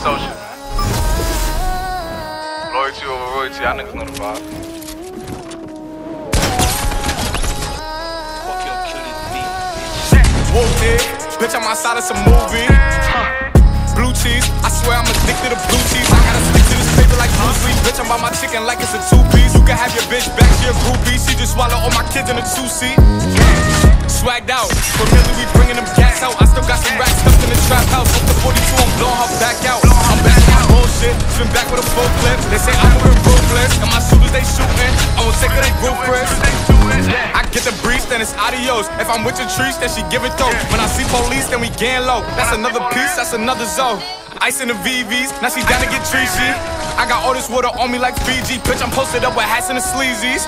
Social. Loyalty over royalty, y'all niggas know the vibe. Whoopty, bitch, I'm outside of some movie. Blue cheese, I swear I'm addicted to blue cheese. I gotta stick to this paper like blue sleep. Bitch, I'm by my chicken like it's a two piece. You can have your bitch back, she a groupie. She just swallow all my kids in a two seat. Swagged out, familiar, we bringing them gas out. I still got some racks stuffed in the trap house. Then it's adios. If I'm with your trees, then she give it though. When I see police, then we gang low. That's another piece, that's another zone. Ice in the VVs, now she down to get treachy. I got all this water on me like Fiji. Bitch, I'm posted up with hats and the sleazies.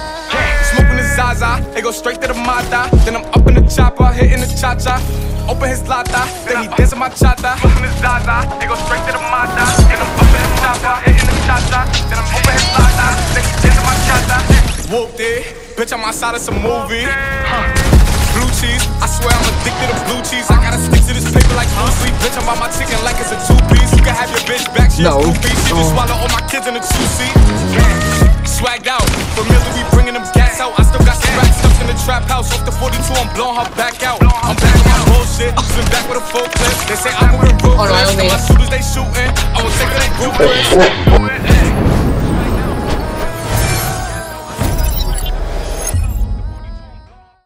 Smoking the Zaza, they go straight to the Mata. Then I'm up in the chopper, hitting the cha cha. Open his lata, then he dancing my chata. Smoking the Zaza, they go straight to the Mata. Then I'm up in the chopper, hitting the cha cha. Then I'm open his lata, then he dancing my chata. Whoopty, bitch, I'm outside of some movie. Blue cheese, I swear I'm addicted to blue cheese. I gotta stick to this paper like blue sleep. Bitch, I'm by my chicken like it's a two piece. You can have your bitch back, she No. a groupie. She just oh. swallow all my kids in a two seat. Swagged out, familiar, we bringing them gas out. I still got some racks stuffed in the trap house. Off the 42, I'm blowing her back out. I'm back on my bullshit, spin back with a full clip. They say I'm moving ruthless. Oh, no, I don't and my need- shooters they shooting. I will take it, they ruthless.